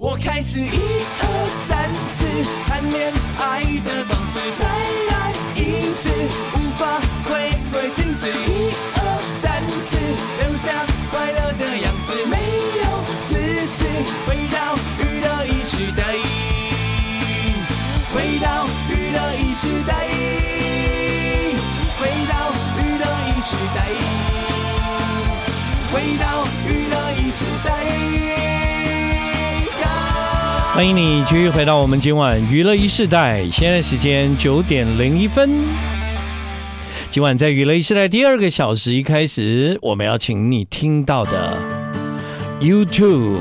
我开始一二三四谈恋爱的方式，再来一次，无法回归静止。一二三四，留下快乐的样子，没有自私，回到娱乐一时代，回到娱乐一时代，回到娱乐一时代，回到娱乐一时代。欢迎你继续回到我们今晚娱乐一世代，现在时间九点零一分。今晚在娱乐一世代第二个小时一开始，我们要请你听到的 YouTube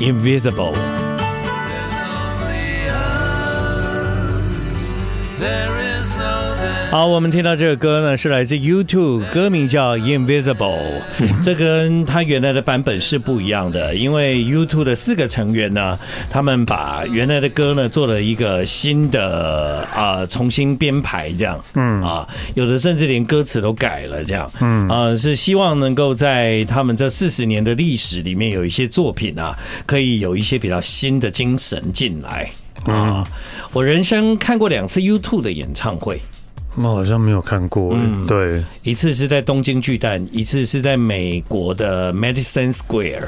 Invisible。好，我们听到这个歌呢，是来自 YouTube，歌名叫 Invisible。这跟它原来的版本是不一样的，因为 YouTube 的四个成员呢，他们把原来的歌呢做了一个新的啊、呃，重新编排这样。嗯啊，有的甚至连歌词都改了这样。嗯啊，是希望能够在他们这四十年的历史里面，有一些作品啊，可以有一些比较新的精神进来。啊，我人生看过两次 YouTube 的演唱会。我好像没有看过，嗯，对，一次是在东京巨蛋，一次是在美国的 Madison Square，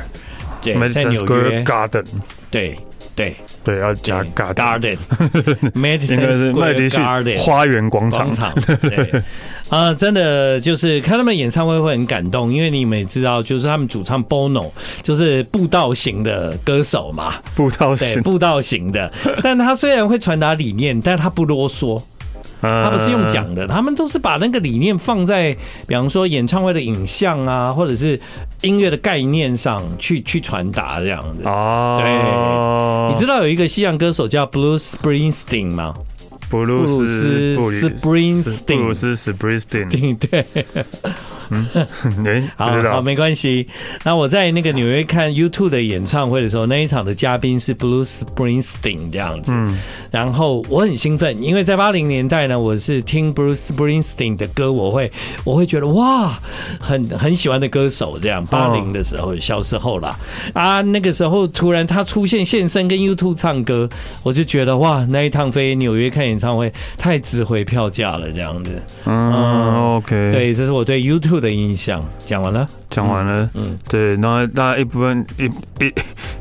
对，在纽约。Garden，对对。对，要加 Garden，Madison Square Garden 花园广场，对。啊，真的就是看他们演唱会会很感动，因为你们也知道，就是他们主唱 Bono 就是步道型的歌手嘛，步道型，布道型的，但他虽然会传达理念，但他不啰嗦。他们是用讲的，他们都是把那个理念放在，比方说演唱会的影像啊，或者是音乐的概念上去去传达这样子。哦，对，你知道有一个西洋歌手叫 Bruce Springsteen 吗？布鲁斯布鲁斯 Springsteen，布鲁斯 Springsteen，对。嗯，好好没关系。那我在那个纽约看 YouTube 的演唱会的时候，那一场的嘉宾是 Bruce Springsteen 这样子。然后我很兴奋，因为在八零年代呢，我是听 Bruce Springsteen 的歌，我会我会觉得哇，很很喜欢的歌手这样。八零的时候，小时候啦啊，那个时候突然他出现现身跟 YouTube 唱歌，我就觉得哇，那一趟飞纽约看演唱会太值回票价了这样子。嗯，OK，对，这是我对 YouTube U2。的印象讲完了，讲完了，嗯，对，然后大家一部分一一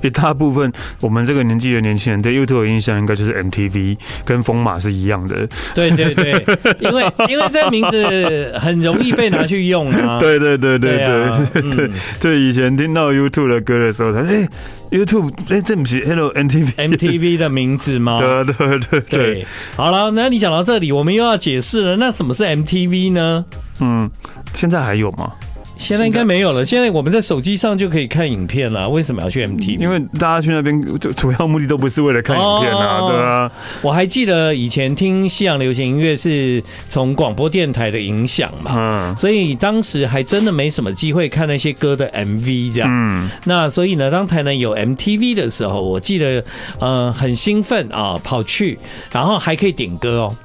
一大部分我们这个年纪的年轻人对 YouTube 的印象应该就是 MTV 跟风马是一样的，对对对，因为 因为这个名字很容易被拿去用啊，对对对对对对，对，以前听到 YouTube 的歌的时候，他说哎 U2 哎这不是 Hello MTV MTV 的名字吗？对对对对，好了，那你讲到这里，我们又要解释了，那什么是 MTV 呢？嗯。现在还有吗？现在应该没有了。现在我们在手机上就可以看影片了。为什么要去 MTV？因为大家去那边就主要目的都不是为了看影片啊，对啊。我还记得以前听西洋流行音乐是从广播电台的影响嘛，嗯，所以当时还真的没什么机会看那些歌的 MV 这样。嗯，那所以呢，当台南有 MTV 的时候，我记得呃很兴奋啊，跑去，然后还可以点歌哦，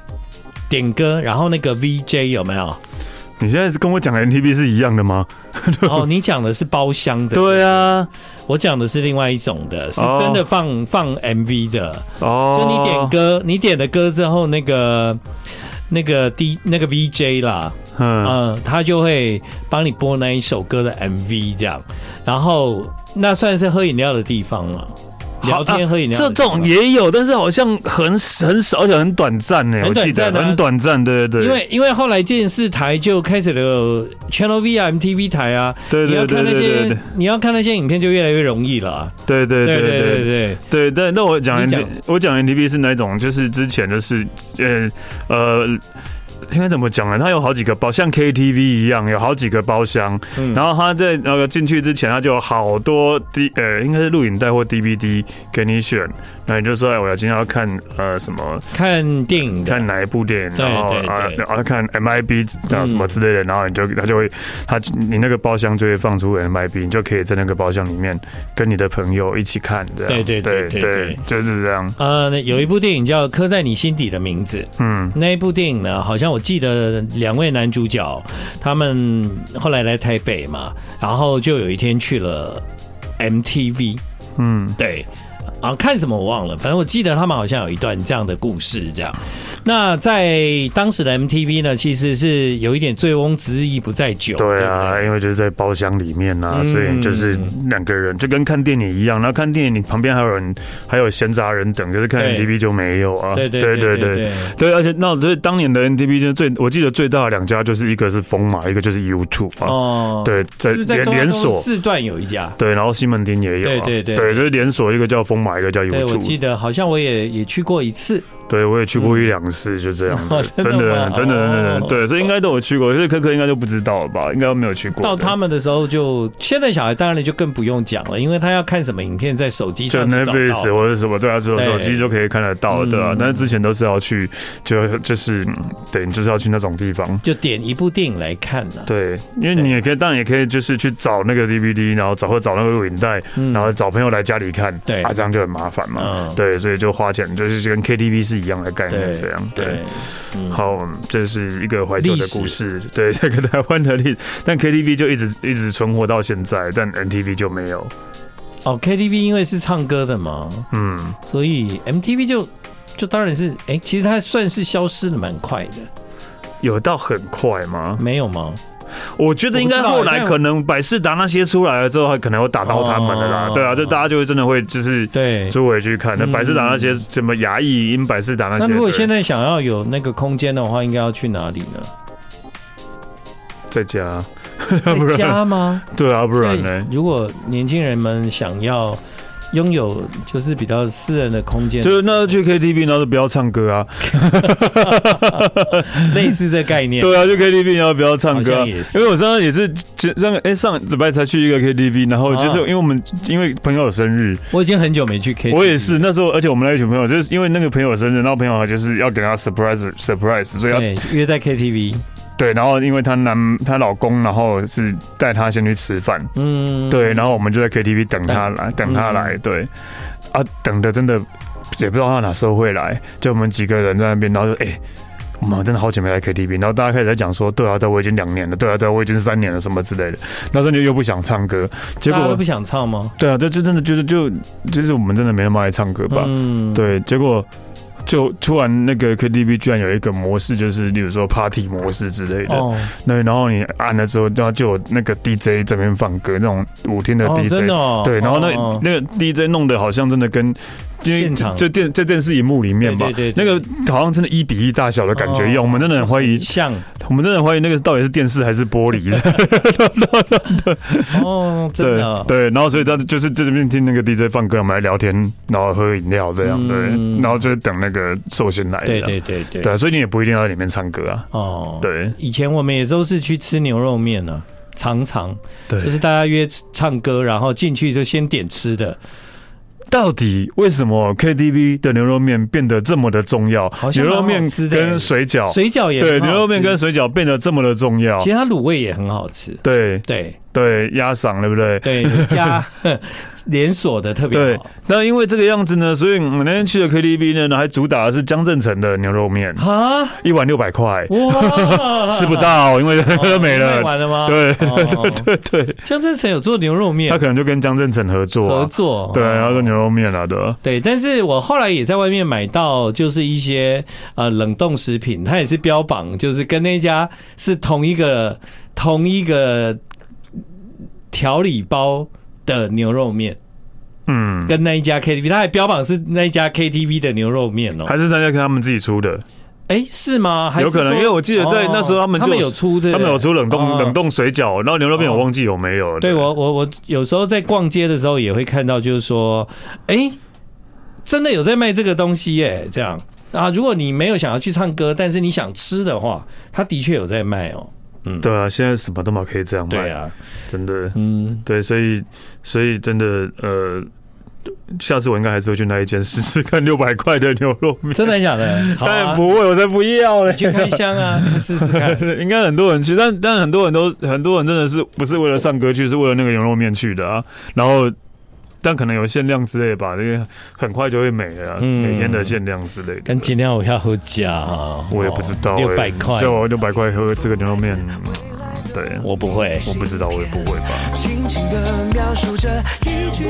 点歌，然后那个 VJ 有没有？你现在是跟我讲的 MTV 是一样的吗？哦，你讲的是包厢的。对啊，我讲的是另外一种的，是真的放、oh. 放 MV 的。哦，就你点歌，你点了歌之后，那个那个 D 那个 VJ 啦，嗯嗯，他就会帮你播那一首歌的 MV 这样，然后那算是喝饮料的地方了。聊天喝饮料，这种也有，但是好像很很少，而且很短暂呢。很短暂，很短暂，对对对。因为因为后来电视台就开始了 Channel V 啊，MTV 台啊，对对对对对。你要看那些影片就越来越容易了。对对对对对对对。那我讲我讲 MTV 是哪种？就是之前的是呃呃。应该怎么讲呢？它有好几个包，像 KTV 一样，有好几个包厢。嗯、然后它在那个进去之前，它就有好多 D 呃，应该是录影带或 DVD 给你选。那你就说，哎，我要今天要看呃什么？看电影，看哪一部电影？然后啊，然后看 MIB 啊什么之类的。然后你就他就会他你那个包厢就会放出 MIB，你就可以在那个包厢里面跟你的朋友一起看。这样对对对对对，就是这样。呃，有一部电影叫《刻在你心底的名字》。嗯，那一部电影呢，好像我记得两位男主角他们后来来台北嘛，然后就有一天去了。MTV。嗯，对。啊，看什么我忘了，反正我记得他们好像有一段这样的故事，这样。那在当时的 MTV 呢，其实是有一点醉翁之意不在酒。对啊，因为就是在包厢里面呐、啊，嗯、所以就是两个人就跟看电影一样。那看电影，你旁边还有人，还有闲杂人等，就是看 MTV 就没有啊。对对对对对对，而且那所以当年的 MTV 就最，我记得最大的两家就是一个是风马，一个就是 YouTube 啊。哦，对，在连连锁四段有一家，对，然后西门町也有、啊，对对对，对，就是连锁，一个叫风马，一个叫 YouTube。我记得好像我也也去过一次。对，我也去过一两次，就这样。真的，真的，真的，对，所以应该都有去过。所以科科应该都不知道吧？应该都没有去过。到他们的时候，就现在小孩当然就更不用讲了，因为他要看什么影片，在手机上就 Netflix 或者什么，对啊，只有手机就可以看得到，对啊。但是之前都是要去，就就是对，就是要去那种地方，就点一部电影来看呢。对，因为你也可以，当然也可以，就是去找那个 DVD，然后找或找那个录影带，然后找朋友来家里看。对啊，这样就很麻烦嘛。对，所以就花钱，就是跟 KTV 是一样的概念。这样对，好，这是一个怀旧的故事。对，这个台湾的历，但 KTV 就一直一直存活到现在，但 MTV 就没有。哦，KTV 因为是唱歌的嘛，嗯，所以 MTV 就就当然是，哎，其实它算是消失的蛮快的。有到很快吗？没有吗？我觉得应该后来可能百事达那些出来了之后，还可能会打到他们的啦。对啊，就大家就会真的会就是对追回去看。那百事达那些什么牙医、因百事达那些，那如果现在想要有那个空间的话，应该要去哪里呢？在家，在家吗？对啊，不然呢？如果年轻人们想要。拥有就是比较私人的空间，就是那去 KTV，然后就不要唱歌啊，类似这概念。对啊，去 KTV 然后不要唱歌，因为我上次也是上个哎上礼拜才去一个 KTV，然后就是因为我们因为朋友的生日，我已经很久没去 KTV，我也是那时候，而且我们那一群朋友就是因为那个朋友生日，然后朋友就是要给他 surprise surprise，所以要约在 KTV。对，然后因为她男她老公，然后是带她先去吃饭，嗯，对，然后我们就在 KTV 等她来，等她来，对，啊，等的真的也不知道她哪时候会来，就我们几个人在那边，然后就哎，我们真的好久没来 KTV，然后大家开始在讲说，对啊，对，我已经两年了，对啊，对，我已经三年了，什么之类的，那时候就又不想唱歌，结果不想唱吗？对啊，就就真的就是就就是我们真的没那么爱唱歌吧，嗯，对，结果。就突然那个 KTV 居然有一个模式，就是例如说 Party 模式之类的。哦。那然后你按了之后，然后就有那个 DJ 这边放歌，那种舞厅的 DJ。对，然后那那个 DJ 弄的好像真的跟。因为就电在电视荧幕里面吧，那个好像真的一比一大小的感觉一样。我们真的很怀疑，像我们真的很怀疑那个到底是电视还是玻璃 的。哦，对对，然后所以他就是在这边听那个 DJ 放歌，我们来聊天，然后喝饮料这样，对，然后就等那个寿星来。对对对对，对，所以你也不一定要在里面唱歌啊。哦，对，以前我们也都是去吃牛肉面呢，常常对，就是大家约唱歌，然后进去就先点吃的。到底为什么 KTV 的牛肉面变得这么的重要？牛肉面跟水饺，水饺也对，牛肉面跟水饺变得这么的重要。其实它卤味也很好吃。对对。对，鸭嗓对不对？对，加 连锁的特别好。对，那因为这个样子呢，所以我那天去的 KTV 呢，还主打的是江振成的牛肉面啊，一碗六百块，哇，吃不到，因为都 没了。卖完了吗？对对对对，江振成有做牛肉面，他可能就跟江振成合作合作，对，然后做牛肉面啊的。对，但是我后来也在外面买到，就是一些呃冷冻食品，它也是标榜，就是跟那家是同一个同一个。调理包的牛肉面，嗯，跟那一家 KTV，他还标榜是那一家 KTV 的牛肉面哦，还是大家跟他们自己出的？哎，是吗？有可能，因为我记得在那时候他们就有出，他们有出冷冻冷冻水饺，然后牛肉面我忘记有没有。对我我我有时候在逛街的时候也会看到，就是说，哎，真的有在卖这个东西耶，这样啊。如果你没有想要去唱歌，但是你想吃的话，他的确有在卖哦。嗯，对啊，现在什么都嘛可以这样卖，对啊，真的，嗯，对，所以，所以真的，呃，下次我应该还是会去那一间试试看六百块的牛肉面，真的假的？当然不会，我才不要嘞，去开箱啊，试试看，应该很多人去，但但很多人都很多人真的是不是为了唱歌去，是为了那个牛肉面去的啊，然后。但可能有限量之类吧，因为很快就会没了，每天的限量之类的。但今天我要喝假，我也不知道，六百块，叫我六百块喝这个牛肉面。对，我不会，我不知道，我也不会吧。轻轻的描述着一句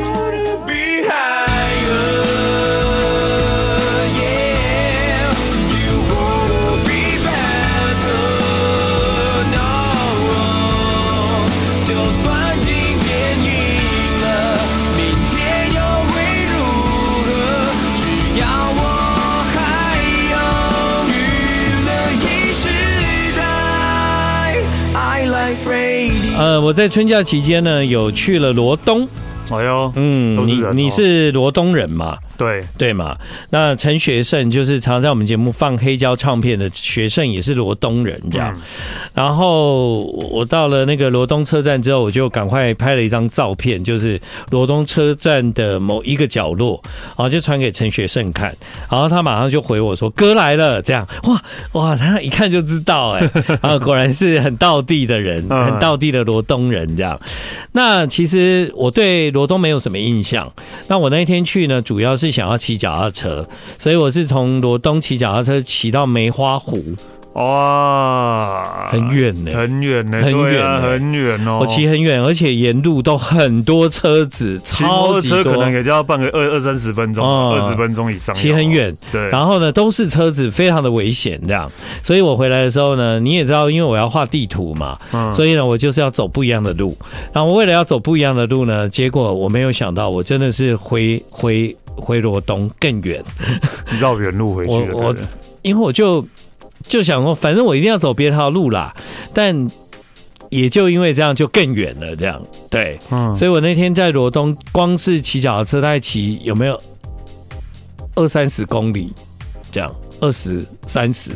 呃，我在春假期间呢，有去了罗东。哎呦，嗯，你你是罗东人嘛？对对嘛，那陈学圣就是常常在我们节目放黑胶唱片的学圣，也是罗东人这样。然后我到了那个罗东车站之后，我就赶快拍了一张照片，就是罗东车站的某一个角落，然后就传给陈学圣看，然后他马上就回我说：“哥来了。”这样，哇哇，他一看就知道哎，然 后果然是很道地的人，很道地的罗东人这样。那其实我对罗东没有什么印象。那我那一天去呢，主要是想要骑脚踏车，所以我是从罗东骑脚踏车骑到梅花湖。哇，很远呢，很远呢，很远，很远哦。我骑很远，而且沿路都很多车子，超级多，可能也就要半个二二三十分钟，二十分钟以上。骑很远，对。然后呢，都是车子，非常的危险，这样。所以我回来的时候呢，你也知道，因为我要画地图嘛，所以呢，我就是要走不一样的路。然后我为了要走不一样的路呢，结果我没有想到，我真的是回回回罗东更远，绕远路回去了。我因为我就。就想说，反正我一定要走别条路啦，但也就因为这样，就更远了。这样，对，嗯，所以我那天在罗东，光是骑脚踏车，大概骑有没有二三十公里？这样，二十三十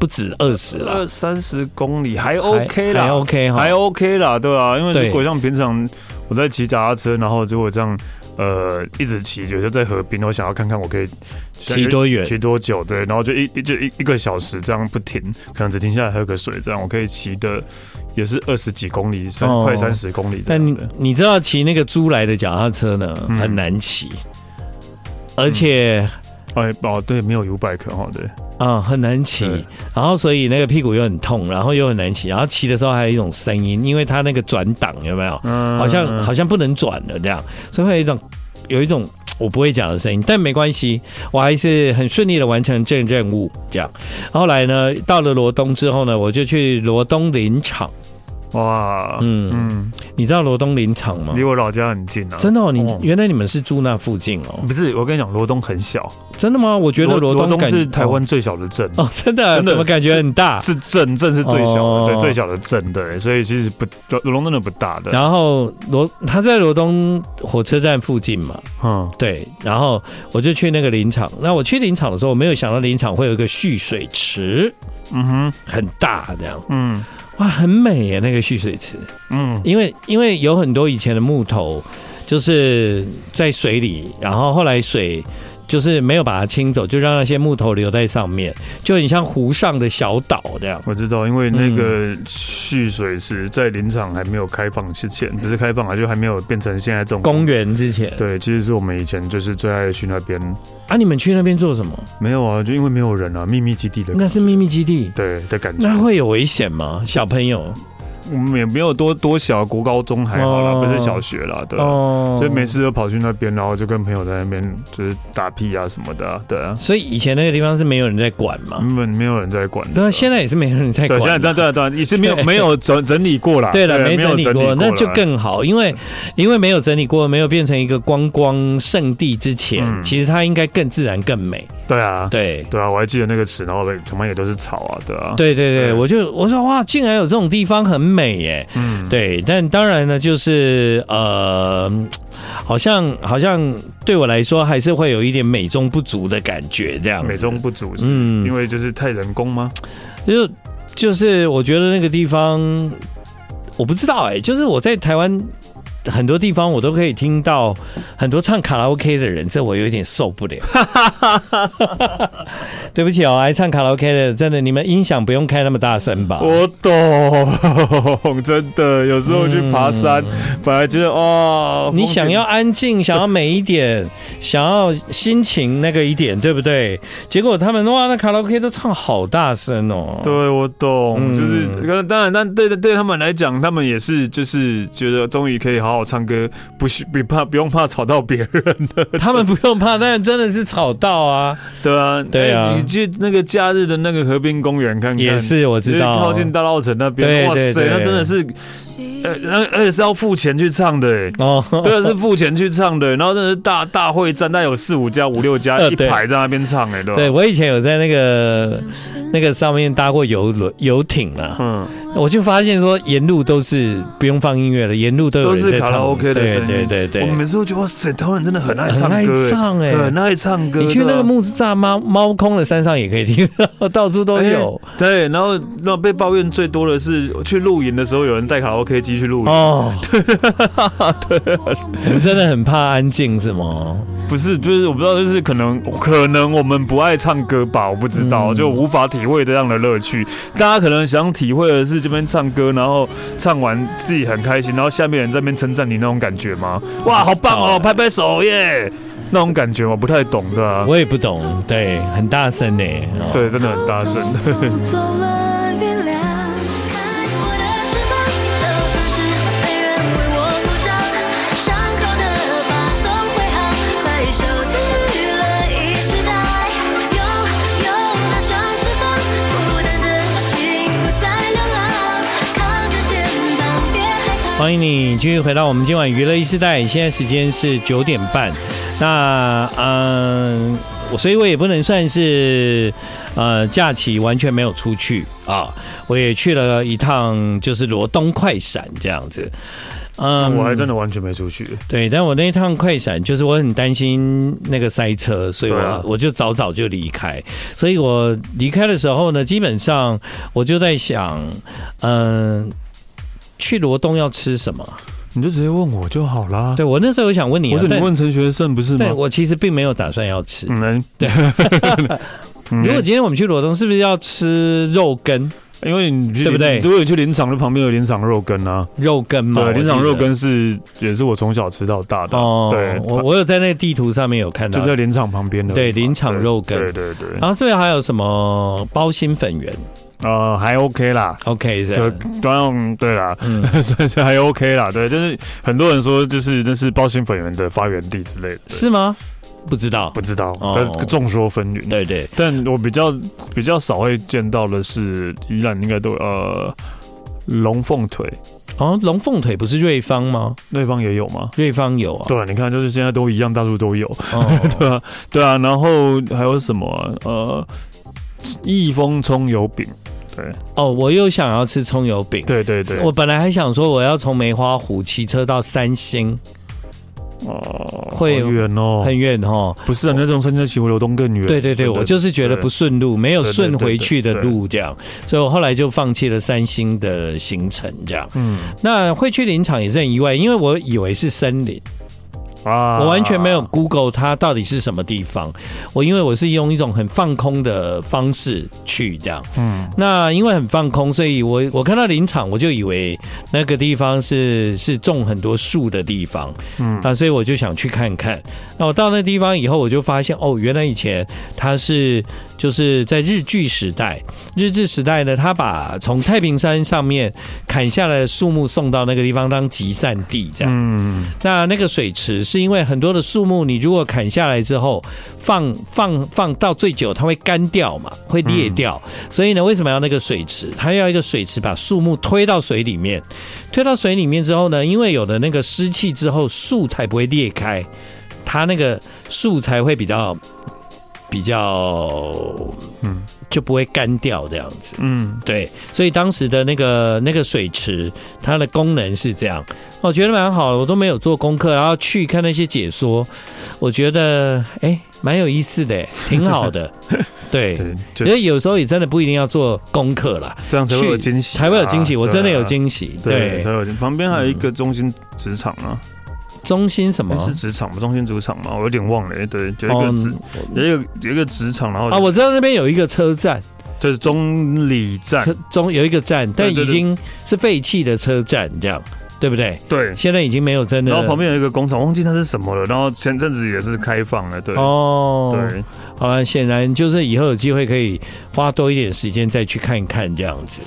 不止二十了，二三十公里还 OK 啦，还 OK 哈，还 OK 啦，对啊，因为如果像平常我在骑脚踏车，然后如果这样。呃，一直骑，有时候在河边，我想要看看我可以骑多远，骑多久，对，然后就一就一一个小时这样不停，可能只停下来喝个水，这样我可以骑的也是二十几公里，三快三十公里。但你你知道骑那个租来的脚踏车呢，很难骑，而且，哎哦对，没有 U-bike 哈，对，啊很难骑，然后所以那个屁股又很痛，然后又很难骑，然后骑的时候还有一种声音，因为它那个转档有没有？嗯，好像好像不能转了这样，所以会有一种。有一种我不会讲的声音，但没关系，我还是很顺利的完成这任务。这样，后来呢，到了罗东之后呢，我就去罗东林场。哇，嗯嗯，你知道罗东林场吗？离我老家很近啊。真的哦，你原来你们是住那附近哦？不是，我跟你讲，罗东很小。真的吗？我觉得罗东，东是台湾最小的镇哦，真的，真的，怎么感觉很大？是镇，镇是最小的，哦、对，最小的镇，对，所以其实不罗罗东真的不大的。然后罗他在罗东火车站附近嘛，嗯，对。然后我就去那个林场。那我去林场的时候，我没有想到林场会有一个蓄水池，嗯哼，很大这样，嗯，哇，很美耶，那个蓄水池，嗯，因为因为有很多以前的木头就是在水里，然后后来水。就是没有把它清走，就让那些木头留在上面，就很像湖上的小岛这样。我知道，因为那个蓄水池在林场还没有开放之前，不是开放啊，就还没有变成现在这种公园之前。对，其实是我们以前就是最爱去那边。啊，你们去那边做什么？没有啊，就因为没有人啊，秘密基地的。那是秘密基地，对的感觉。那会有危险吗？小朋友？我们也没有多多小，国高中还好啦，不是小学啦，对，所以每次都跑去那边，然后就跟朋友在那边就是打屁啊什么的，对啊。所以以前那个地方是没有人在管嘛？没有人在管。对，现在也是没有人在管。对，现在对对对，也是没有没有整整理过啦。对了，没整理过，那就更好，因为因为没有整理过，没有变成一个观光圣地之前，其实它应该更自然更美。对啊，对对啊，我还记得那个池，然后旁边也都是草啊，对啊。对对对，我就我说哇，竟然有这种地方很美耶，嗯，对。但当然呢，就是呃，好像好像对我来说还是会有一点美中不足的感觉，这样。美中不足是，嗯，因为就是太人工吗？就就是我觉得那个地方，我不知道哎，就是我在台湾。很多地方我都可以听到很多唱卡拉 OK 的人，这我有点受不了。对不起哦，爱唱卡拉 OK 的，真的你们音响不用开那么大声吧？我懂，真的，有时候去爬山，嗯、本来觉得哦，你想要安静，想要美一点，想要心情那个一点，对不对？结果他们哇，那卡拉 OK 都唱好大声哦。对，我懂，嗯、就是当然，但对对他们来讲，他们也是就是觉得终于可以好好唱歌，不需不怕不用怕吵到别人的。他们不用怕，但真的是吵到啊。对啊，对啊。你去那个假日的那个河滨公园看看，也是我知道，靠近大稻城那边，哇塞，那真的是。呃，而而且是要付钱去唱的，哎，哦，对啊，是付钱去唱的，然后那是大大会站，那有四五家、五六家一排在那边唱，哎，对，对我以前有在那个那个上面搭过游轮、游艇啊，嗯，我就发现说沿路都是不用放音乐的，沿路都有人在唱。OK 的，对对对对，我每次都觉得哇塞，台湾人真的很爱唱歌，唱哎，很爱唱歌。你去那个木栅猫猫空的山上也可以听到，到处都有。对，然后那被抱怨最多的是去露营的时候，有人带卡拉 OK 机去露营。哦，对，我们真的很怕安静，是吗？不是，就是我不知道，就是可能可能我们不爱唱歌吧，我不知道，就无法体会这样的乐趣。大家可能想体会的是这边唱歌，然后唱完自己很开心，然后下面人在那边称赞你那种感觉吗？哇，好棒哦，拍拍手耶，那种感觉我不太懂的，我也不懂，对，很大声呢，对，真的很大声。欢迎你继续回到我们今晚娱乐一时代，现在时间是九点半。那嗯，我所以我也不能算是呃假期完全没有出去啊，我也去了一趟，就是罗东快闪这样子。嗯，我还真的完全没出去。对，但我那一趟快闪，就是我很担心那个塞车，所以我、啊、我就早早就离开。所以我离开的时候呢，基本上我就在想，嗯。去罗东要吃什么？你就直接问我就好啦。对，我那时候有想问你，不是你问陈学圣不是吗？对，我其实并没有打算要吃。嗯，对。如果今天我们去罗东，是不是要吃肉羹？因为你对不对？如果你去林场，那旁边有林场肉羹啊，肉羹嘛。对，林场肉羹是也是我从小吃到大的。哦，对，我我有在那个地图上面有看到，就在林场旁边的。对，林场肉羹。对对对。然后是不是还有什么包心粉圆？呃，还 OK 啦，OK 是，对，当然对啦，嗯，还 OK 啦，对，就是很多人说，就是那是包心粉圆的发源地之类的，是吗？不知道，不知道，但众说纷纭，对对，但我比较比较少会见到的是，依然应该都呃龙凤腿，哦，龙凤腿不是瑞芳吗？瑞芳也有吗？瑞芳有啊，对，你看，就是现在都一样，到处都有，哦，对啊，对啊，然后还有什么？呃，益丰葱油饼。对哦，我又想要吃葱油饼。对对对，我本来还想说我要从梅花湖骑车到三星。哦，会远哦，很远哦。不是啊，那种甚至骑回罗东更远。对对对，我就是觉得不顺路，没有顺回去的路这样，所以我后来就放弃了三星的行程这样。嗯，那会去林场也是很意外，因为我以为是森林。我完全没有 Google 它到底是什么地方，我因为我是用一种很放空的方式去这样，嗯，那因为很放空，所以我我看到林场，我就以为那个地方是是种很多树的地方，嗯。啊，所以我就想去看看。那我到那地方以后，我就发现哦，原来以前它是。就是在日据时代，日治时代呢，他把从太平山上面砍下来的树木送到那个地方当集散地，这样。嗯。那那个水池是因为很多的树木，你如果砍下来之后放放放到最久，它会干掉嘛，会裂掉。所以呢，为什么要那个水池？它要一个水池把树木推到水里面，推到水里面之后呢，因为有了那个湿气之后，树才不会裂开，它那个树才会比较。比较，嗯，就不会干掉这样子，嗯，对，所以当时的那个那个水池，它的功能是这样，我觉得蛮好的，我都没有做功课，然后去看那些解说，我觉得哎，蛮有意思的，挺好的。对，其实有时候也真的不一定要做功课啦，这样才会有惊喜，才会有惊喜。我真的有惊喜，对，才有。旁边还有一个中心职场啊，中心什么？是职场吗？中心主场吗？我有点忘了。对，有一个职，有一个有一个职场，然后啊，我知道那边有一个车站，就是中里站，中有一个站，但已经是废弃的车站，这样。对不对？对，现在已经没有真的。然后旁边有一个工厂，忘记它是什么了。然后前阵子也是开放了，对。哦，对，好了，显然就是以后有机会可以花多一点时间再去看一看这样子。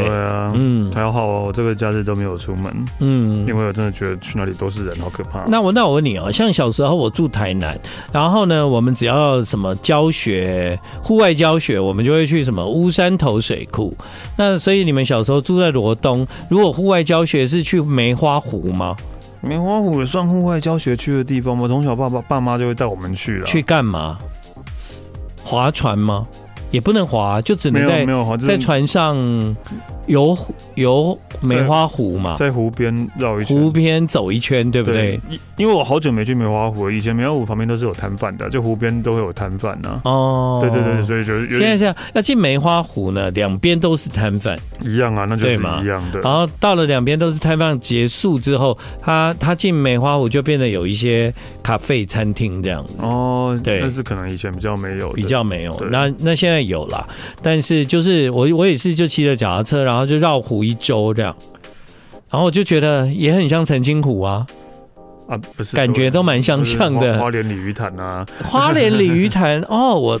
对啊，嗯，还好哦，我这个假日都没有出门，嗯，因为我真的觉得去哪里都是人，好可怕。那我那我问你哦，像小时候我住台南，然后呢，我们只要什么教学，户外教学，我们就会去什么乌山头水库。那所以你们小时候住在罗东，如果户外教学是去梅花湖吗？梅花湖也算户外教学去的地方吗？从小爸爸爸妈就会带我们去了。去干嘛？划船吗？也不能滑，就只能在在船上游游梅花湖嘛，在湖边绕一圈，湖边走一圈，对不对？因为我好久没去梅花湖，以前梅花湖旁边都是有摊贩的，就湖边都会有摊贩呢。哦，对对对，所以就现在这样要进梅花湖呢，两边都是摊贩，一样啊，那就是一样的。然后到了两边都是摊贩结束之后，他他进梅花湖就变得有一些咖啡餐厅这样子。哦，对，但是可能以前比较没有，比较没有。那那现在。有了，但是就是我我也是就骑着脚踏车，然后就绕湖一周这样，然后我就觉得也很像澄清湖啊，啊不是，感觉都蛮相像的。花莲鲤鱼潭啊，花莲鲤鱼潭 哦，我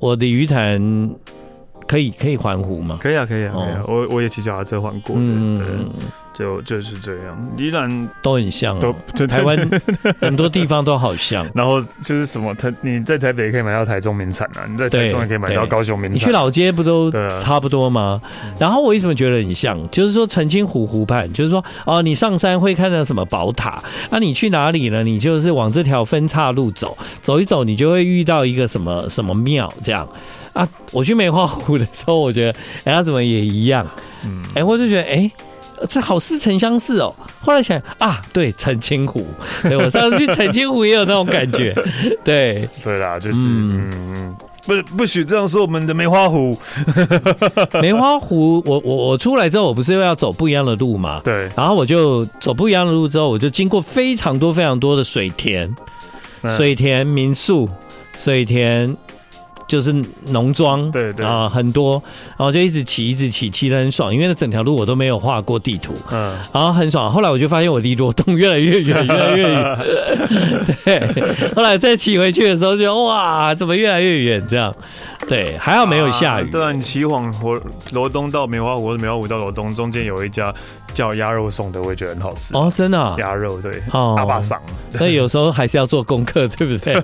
我的鲤鱼潭可以可以环湖吗？可以啊，可以啊，可以啊，我我也骑脚踏车环过，嗯。对就就是这样，依然都很像，都台湾很多地方都好像。然后就是什么，台你在台北可以买到台中名产啊，你在台中也可以买到高雄名产。你去老街不都差不多吗？然后我为什么觉得很像？就是说澄清湖湖畔，就是说哦，你上山会看到什么宝塔，那你去哪里呢？你就是往这条分岔路走，走一走，你就会遇到一个什么什么庙这样啊。我去梅花湖的时候，我觉得哎，它怎么也一样？嗯，哎，我就觉得哎。这好似曾相识哦。后来想啊，对，澄清湖，对，我上次去澄清湖也有那种感觉。对，对啦，就是嗯，不不许这样说我们的梅花湖。梅花湖，我我我出来之后，我不是又要走不一样的路嘛？对。然后我就走不一样的路之后，我就经过非常多非常多的水田、水田民宿、水田。就是农庄，对对啊，很多，然后就一直骑，一直骑，骑得很爽，因为那整条路我都没有画过地图，嗯，然后很爽。后来我就发现我离罗东越来越远，越来越远，对。后来再骑回去的时候，就哇，怎么越来越远？这样，对，还好没有下雨。对啊，你骑往罗罗东到梅花湖，梅花湖到罗东，中间有一家。叫鸭肉送的，我也觉得很好吃。哦，真的鸭肉对，大巴桑，所以有时候还是要做功课，对不对？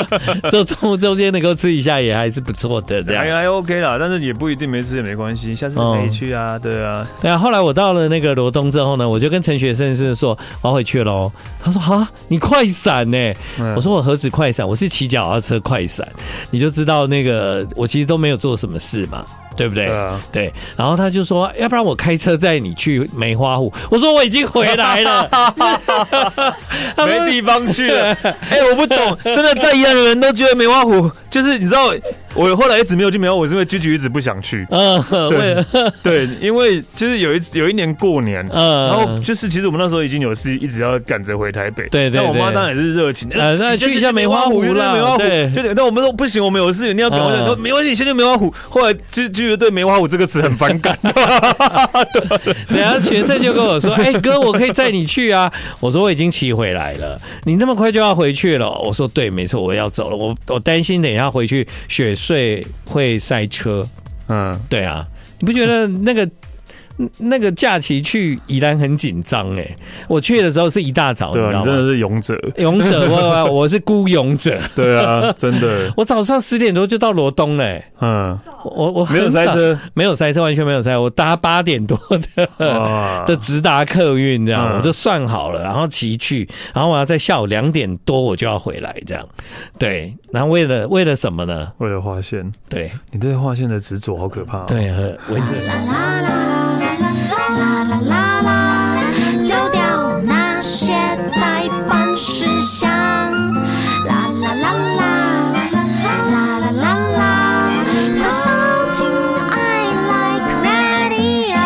就中午中间能够吃一下也还是不错的，还还 OK 啦，但是也不一定没吃也没关系，下次可以去啊，对啊，对啊。后来我到了那个罗东之后呢，我就跟陈学生是说我要回去喽，他说哈，你快闪呢？我说我何止快闪，我是骑脚踏车快闪，你就知道那个我其实都没有做什么事嘛。对不对？对啊，对。然后他就说：“要不然我开车载你去梅花湖。”我说：“我已经回来了，没地方去了。”哎，我不懂，真的在宜兰的人都觉得梅花湖就是你知道。我后来一直没有去梅花湖，是因为居居一直不想去。嗯，对，对，因为就是有一有一年过年，嗯，然后就是其实我们那时候已经有事，一直要赶着回台北。对对。那我妈当然也是热情，呃，那去一下梅花湖啦，梅花湖。就那我们说不行，我们有事，你要赶回来。说没关系，你先去梅花湖。后来就就对梅花湖这个词很反感。等下学生就跟我说：“哎哥，我可以载你去啊。”我说：“我已经骑回来了，你那么快就要回去了？”我说：“对，没错，我要走了。我我担心等一下回去雪。”睡会塞车，嗯，对啊，你不觉得那个？那个假期去宜兰很紧张哎，我去的时候是一大早，对啊，你真的是勇者，勇者，我我是孤勇者，对啊，真的，我早上十点多就到罗东嘞，嗯，我我没有塞车，没有塞车，完全没有塞，我搭八点多的的直达客运这样，我就算好了，然后骑去，然后我要在下午两点多我就要回来这样，对，然后为了为了什么呢？为了画线，对，你对画线的执着好可怕，对，和维持。啦啦，丢掉那些待办事项。啦啦啦啦，啦啦啦啦，要收听 I Like Radio。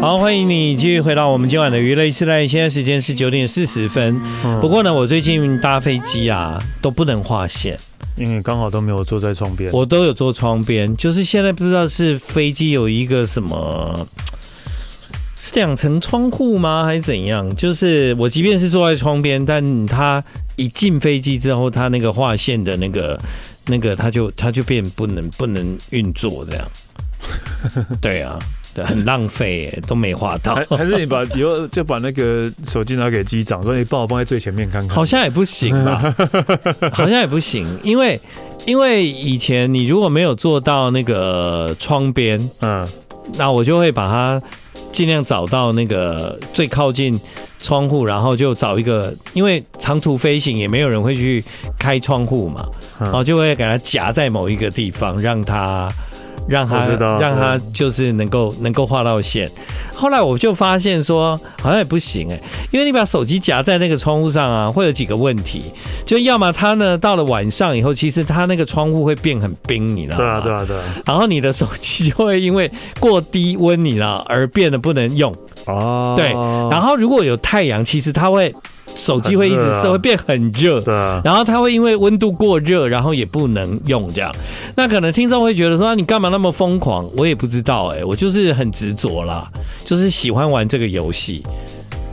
好，欢迎你继续回到我们今晚的娱乐时代，现在时间是九点四十分。不过呢，我最近搭飞机啊，都不能划线。因为刚好都没有坐在窗边。我都有坐窗边，就是现在不知道是飞机有一个什么，是两层窗户吗，还是怎样？就是我即便是坐在窗边，但它一进飞机之后，它那个划线的那个那个，它就它就变不能不能运作这样。对啊。对，很浪费耶，都没画到。还是你把 以后就把那个手机拿给机长，说你帮我放在最前面看看。好像也不行吧？好像也不行，因为因为以前你如果没有坐到那个窗边，嗯，那我就会把它尽量找到那个最靠近窗户，然后就找一个，因为长途飞行也没有人会去开窗户嘛，然后就会给它夹在某一个地方，让它。让他让他就是能够能够画到线。后来我就发现说，好像也不行哎，因为你把手机夹在那个窗户上啊，会有几个问题。就要么它呢，到了晚上以后，其实它那个窗户会变很冰，你知道吗？对啊，对啊，对啊。然后你的手机就会因为过低温，你知道，而变得不能用。哦。对。然后如果有太阳，其实它会。手机会一直设，会变很热，对啊，然后它会因为温度过热，然后也不能用这样。那可能听众会觉得说，你干嘛那么疯狂？我也不知道哎，我就是很执着啦，就是喜欢玩这个游戏。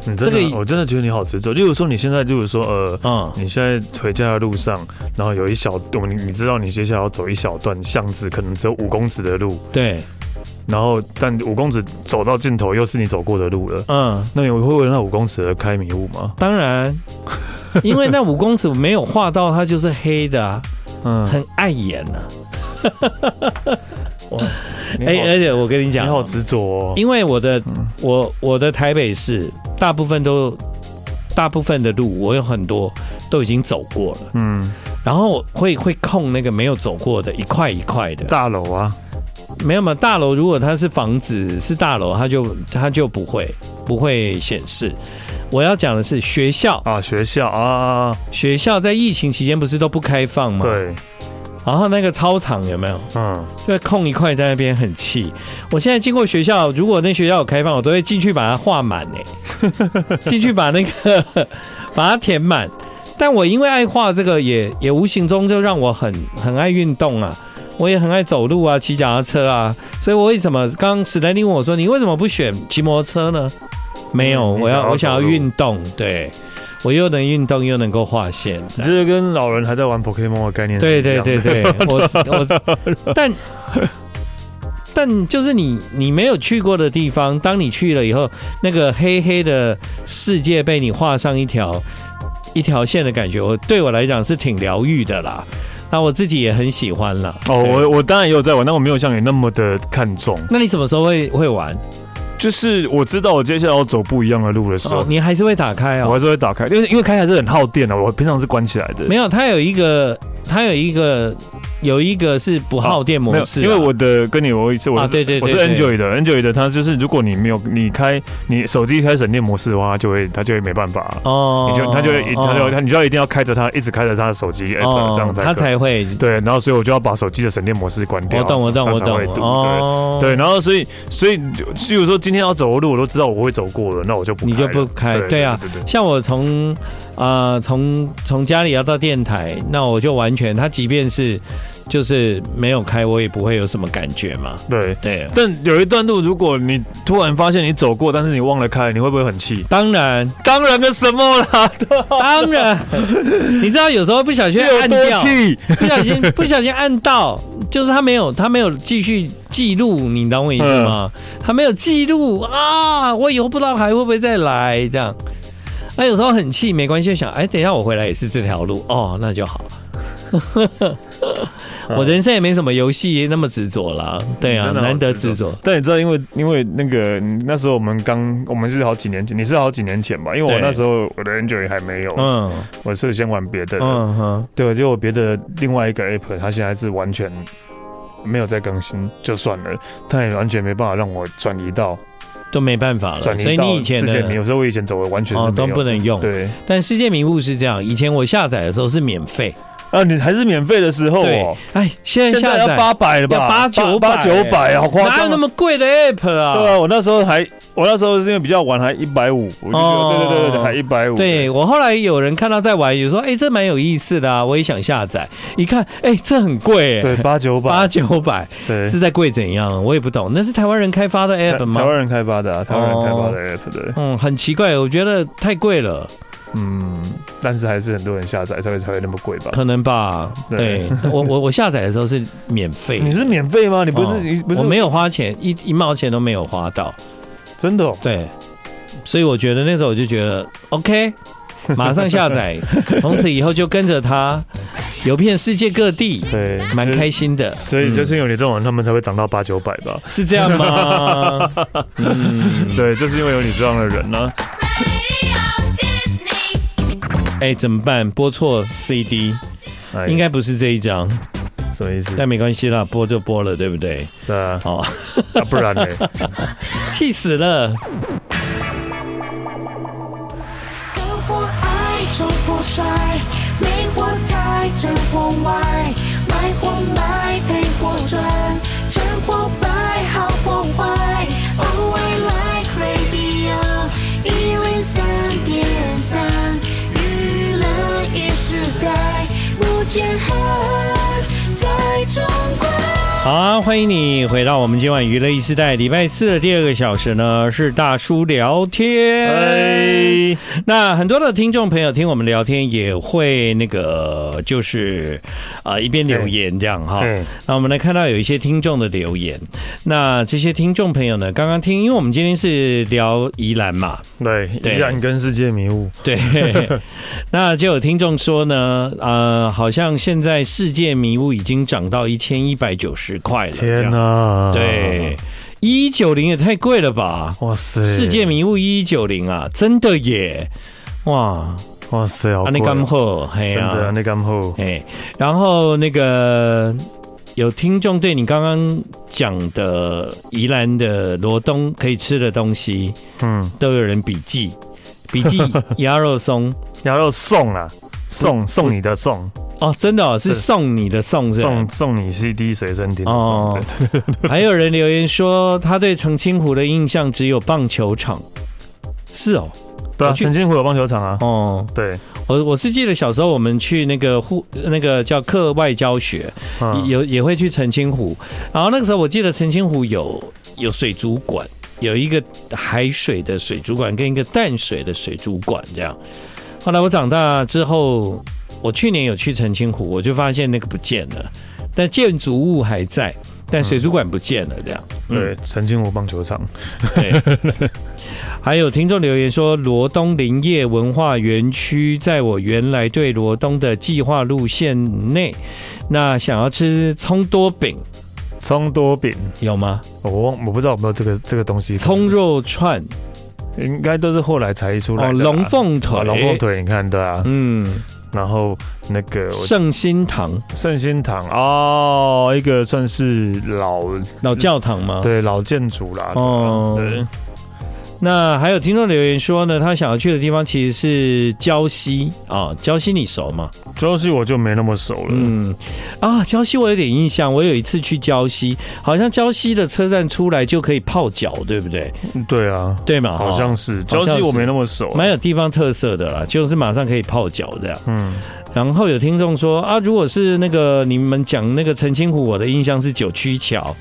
你这个我真的觉得你好执着。例如说，你现在，例如说，呃，嗯，你现在回家的路上，然后有一小，我你你知道你接下来要走一小段巷子，可能只有五公尺的路，对。然后，但五公尺走到尽头又是你走过的路了。嗯，那你会为那五公尺而开迷雾吗？当然，因为那五公尺没有画到，它就是黑的啊。嗯，很碍眼呐啊。哇！哎，而且我跟你讲，你好执着哦。因为我的我我的台北市大部分都大部分的路，我有很多都已经走过了。嗯，然后会会控那个没有走过的一块一块的大楼啊。没有嘛，大楼如果它是房子是大楼，它就它就不会不会显示。我要讲的是学校啊，学校啊，学校在疫情期间不是都不开放吗？对。然后那个操场有没有？嗯，就空一块在那边，很气。我现在经过学校，如果那学校有开放，我都会进去把它画满诶，进去把那个把它填满。但我因为爱画这个也，也也无形中就让我很很爱运动啊。我也很爱走路啊，骑脚踏车啊，所以我为什么刚刚史丹利问我说，你为什么不选骑摩托车呢？没有，我要我想要运动，对，我又能运动又能够画线，就是跟老人还在玩 Pokemon 的概念。对对对对，我我但但就是你你没有去过的地方，当你去了以后，那个黑黑的世界被你画上一条一条线的感觉，我对我来讲是挺疗愈的啦。那我自己也很喜欢了。哦，我我当然也有在玩，但我没有像你那么的看重。那你什么时候会会玩？就是我知道我接下来要走不一样的路的时候，哦、你还是会打开啊、哦？我还是会打开，因为因为开还是很耗电的。我平常是关起来的。没有，它有一个，它有一个。有一个是不耗电模式，因为我的跟你我一次我是对对，我是 Android 的 Android 的，它就是如果你没有你开你手机开省电模式的话，它就会它就会没办法。哦，你就它就会它就它你就要一定要开着它一直开着它的手机 App 这样才它才会。对，然后所以我就要把手机的省电模式关掉，我懂我懂我懂哦，对，然后所以所以譬如说今天要走的路我都知道我会走过了，那我就不你就不开。对啊，像我从啊从从家里要到电台，那我就完全他即便是。就是没有开，我也不会有什么感觉嘛。对对，但有一段路，如果你突然发现你走过，但是你忘了开，你会不会很气？当然，当然个什么啦？当然，你知道有时候不小心按掉，不小心不小心按到，就是他没有他没有继续记录，你懂我意思吗？他没有记录啊，我以后不知道还会不会再来这样。那有时候很气，没关系，想哎，等一下我回来也是这条路哦，那就好。我人生也没什么游戏那么执着啦，对啊，难得执着。但你知道，因为因为那个那时候我们刚，我们是好几年前，你是好几年前吧？因为我那时候我的 Android 还没有，嗯，我是先玩别的，嗯哼，对，就我别的另外一个 App，它现在是完全没有在更新，就算了，它也完全没办法让我转移到，都没办法了。所以你以前的，有时候我以前走的完全是都不能用，对。但世界名物是这样，以前我下载的时候是免费。啊，你还是免费的时候哦。哎，现在下载要八百了吧？八九八九百，好夸张！哪有那么贵的 app 啊？对啊，我那时候还，我那时候是因为比较晚，还一百五。我就觉得，对对对对，还一百五。对，我后来有人看到在玩，有说，哎，这蛮有意思的啊，我也想下载。一看，哎，这很贵，对，八九百，八九百，对，是在贵怎样？我也不懂。那是台湾人开发的 app 吗？台湾人开发的，台湾人开发的 app，对。嗯，很奇怪，我觉得太贵了。嗯，但是还是很多人下载才会才会那么贵吧？可能吧。对，我我 我下载的时候是免费。你是免费吗？你不是你不是？我没有花钱，一一毛钱都没有花到，真的。对，所以我觉得那时候我就觉得 OK，马上下载，从此以后就跟着他游遍世界各地，对，蛮开心的。所以就是因为你这种人，他们才会涨到八九百吧？是这样吗？嗯，对，就是因为有你这样的人呢。哎，怎么办？播错 CD，应该不是这一张，什么意思？但没关系啦，播就播了，对不对？对啊。好，不然呢？气死了。Chén. 好啊，欢迎你回到我们今晚娱乐一时代礼拜四的第二个小时呢，是大叔聊天。哎，那很多的听众朋友听我们聊天也会那个就是啊、呃、一边留言这样哈。那我们来看到有一些听众的留言，那这些听众朋友呢，刚刚听，因为我们今天是聊宜兰嘛，对，宜兰跟世界迷雾，对。那就有听众说呢，呃，好像现在世界迷雾已经涨到一千一百九十。块了，天哪！对，一一九零也太贵了吧！哇塞，世界迷雾一一九零啊，真的耶！哇哇塞，好贵！那刚好，真的，那刚好。哎，然后那个有听众对你刚刚讲的宜兰的罗东可以吃的东西，嗯，都有人笔记笔记 鸭肉松，鸭肉送啊，送送你的送。哦，真的哦，是送你的送是送送你 CD 随身听。哦，还有人留言说他对澄清湖的印象只有棒球场。是哦，对啊，澄清湖有棒球场啊。哦，对，我我是记得小时候我们去那个户那个叫课外教学，有也会去澄清湖。然后那个时候我记得澄清湖有有水族馆，有一个海水的水族馆跟一个淡水的水族馆这样。后来我长大之后。我去年有去澄清湖，我就发现那个不见了，但建筑物还在，但水族馆不见了。这样，嗯、对，澄清湖棒球场。对，还有听众留言说，罗东林业文化园区在我原来对罗东的计划路线内，那想要吃葱多饼，葱多饼有吗？我我不知道有没有这个这个东西，葱肉串应该都是后来才出来的。龙凤腿，龙凤腿，你看对啊，嗯。然后那个圣心堂，圣心堂哦，一个算是老老教堂吗？对，老建筑啦。哦，对。那还有听众留言说呢，他想要去的地方其实是礁溪啊，礁溪你熟吗？礁溪我就没那么熟了。嗯啊，礁溪我有点印象，我有一次去礁溪，好像礁溪的车站出来就可以泡脚，对不对？对啊，对嘛，好像是。礁溪我没那么熟，蛮有地方特色的啦，就是马上可以泡脚这样。嗯，然后有听众说啊，如果是那个你们讲那个澄清湖，我的印象是九曲桥。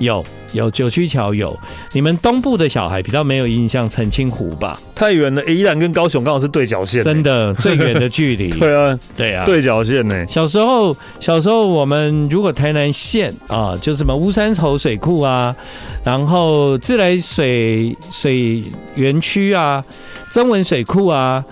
有有九曲桥有，你们东部的小孩比较没有印象澄清湖吧？太远了，宜兰跟高雄刚好是对角线，真的 最远的距离。对啊，对啊，对角线呢。小时候，小时候我们如果台南县啊，就什么乌山头水库啊，然后自来水水园区啊，曾文水库啊，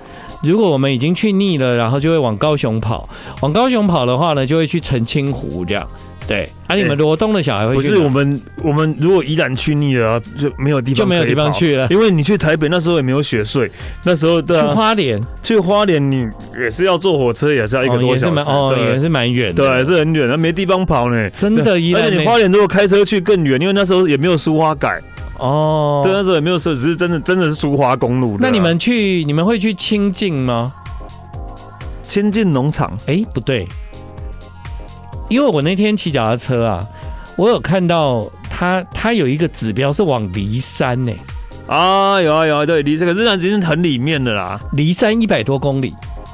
如果我们已经去腻了，然后就会往高雄跑，往高雄跑的话呢，就会去澄清湖这样。对，啊，你们罗东的小孩会去？不是我们，我们如果宜兰去腻了，就没有地方就没有地方去了。因为你去台北那时候也没有雪隧，那时候对啊，去花莲，去花莲你也是要坐火车，也是要一个多小时，哦，也是蛮远的，对，是很远，那没地方跑呢。真的，宜兰，而且你花莲如果开车去更远，因为那时候也没有苏花改哦，对，那时候也没有说，只是真的真的是苏花公路。那你们去，你们会去清境吗？清境农场？哎，不对。因为我那天骑脚踏车啊，我有看到它，它有一个指标是往梨山呢、欸。啊，有啊有啊，对，离这个日南其实很里面的啦，梨山一百多公里。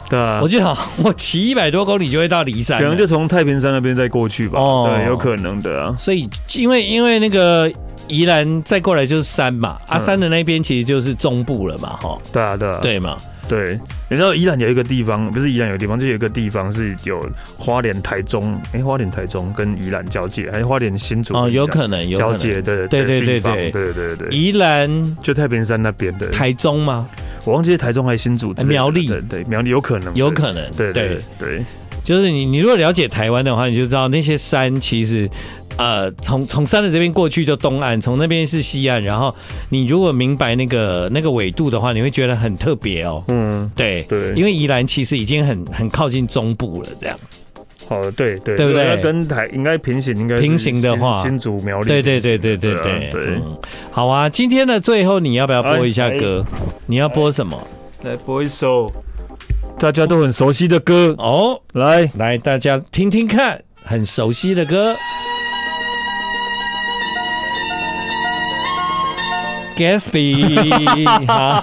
对啊，我觉得我骑一百多公里就会到骊山，可能就从太平山那边再过去吧。哦，对，有可能的啊。所以因为因为那个宜兰再过来就是山嘛，阿、山的那边其实就是中部了嘛，哈。对啊，对啊，对嘛。对，你知道宜兰有一个地方，不是宜兰有地方，就有一个地方是有花莲、台中，哎，花莲、台中跟宜兰交界，还是花莲新竹？哦，有可能有交界，对对对对对对对对。宜兰就太平山那边的台中吗？我忘记台中还是新竹？苗栗？对对，苗栗有可能，有可能。对对对，就是你你如果了解台湾的话，你就知道那些山其实。呃，从从山的这边过去就东岸，从那边是西岸。然后你如果明白那个那个纬度的话，你会觉得很特别哦。嗯，对对，因为宜兰其实已经很很靠近中部了，这样。哦，对对，对不对？跟台应该平行，应该平行的话，新竹苗栗。对对对对对对对。好啊，今天的最后你要不要播一下歌？你要播什么？来播一首大家都很熟悉的歌哦。来来，大家听听看，很熟悉的歌。Gatsby，好，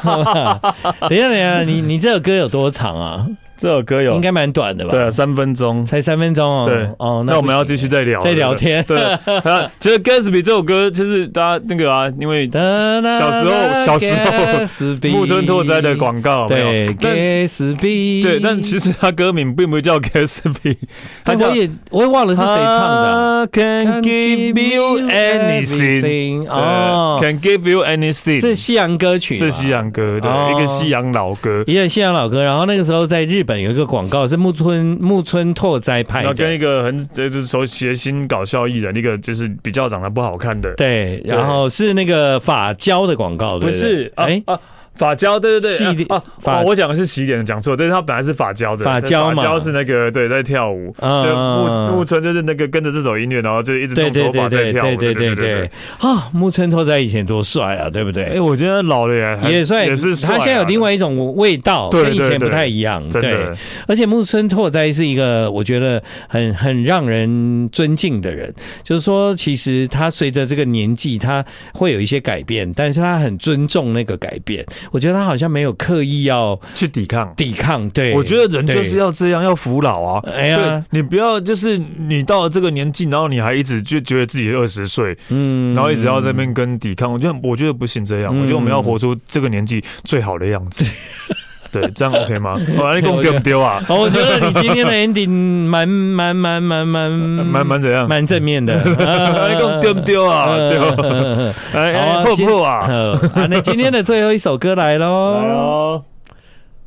等一下，等一下，你你这首歌有多长啊？这首歌有应该蛮短的吧？对啊，三分钟，才三分钟哦。对。哦，那我们要继续再聊，再聊天。对，其实 Gatsby 这首歌就是大家那个啊，因为小时候小时候木村拓哉的广告，对，Gatsby，对，但其实他歌名并不叫 Gatsby，他我也我也忘了是谁唱的。Can give you anything，哦，Can give you anything，是西洋歌曲，是西洋歌，对，一个西洋老歌，一个西洋老歌。然后那个时候在日本。有一个广告是木村木村拓哉拍的，然后跟一个很就是说谐星搞笑艺人，一个就是比较长得不好看的，对，然后是那个发胶的广告，对不对？不是，哎啊。发胶，对对对，啊，哦，我讲的是洗脸的，讲错，对，他本来是发胶的，发胶嘛，发胶是那个对，在跳舞，木木村就是那个跟着这首音乐，然后就一直动头发在跳舞，对对对对，啊，木村拓哉以前多帅啊，对不对？哎，我觉得老了也也帅，也是帅，他现在有另外一种味道，跟以前不太一样，对，而且木村拓哉是一个我觉得很很让人尊敬的人，就是说，其实他随着这个年纪，他会有一些改变，但是他很尊重那个改变。我觉得他好像没有刻意要去抵抗，抵抗。对，我觉得人就是要这样，要服老啊。哎呀，你不要就是你到了这个年纪，然后你还一直就觉得自己二十岁，嗯，然后一直要在那边跟抵抗。我觉得我觉得不行这样，我觉得我们要活出这个年纪最好的样子。对，这样 OK 吗？我你讲丢不丢啊？我觉得你今天的 ending 蛮蛮蛮蛮蛮蛮蛮怎样？蛮正面的。你讲丢不丢啊？对吧？哎，破不破啊？啊，那今天的最后一首歌来喽。来喽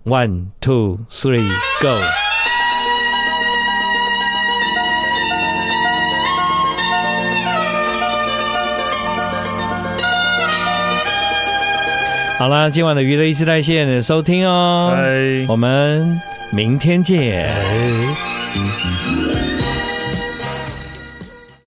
，One two three go。好啦，今晚的娱乐一时代线收听哦。我们明天见。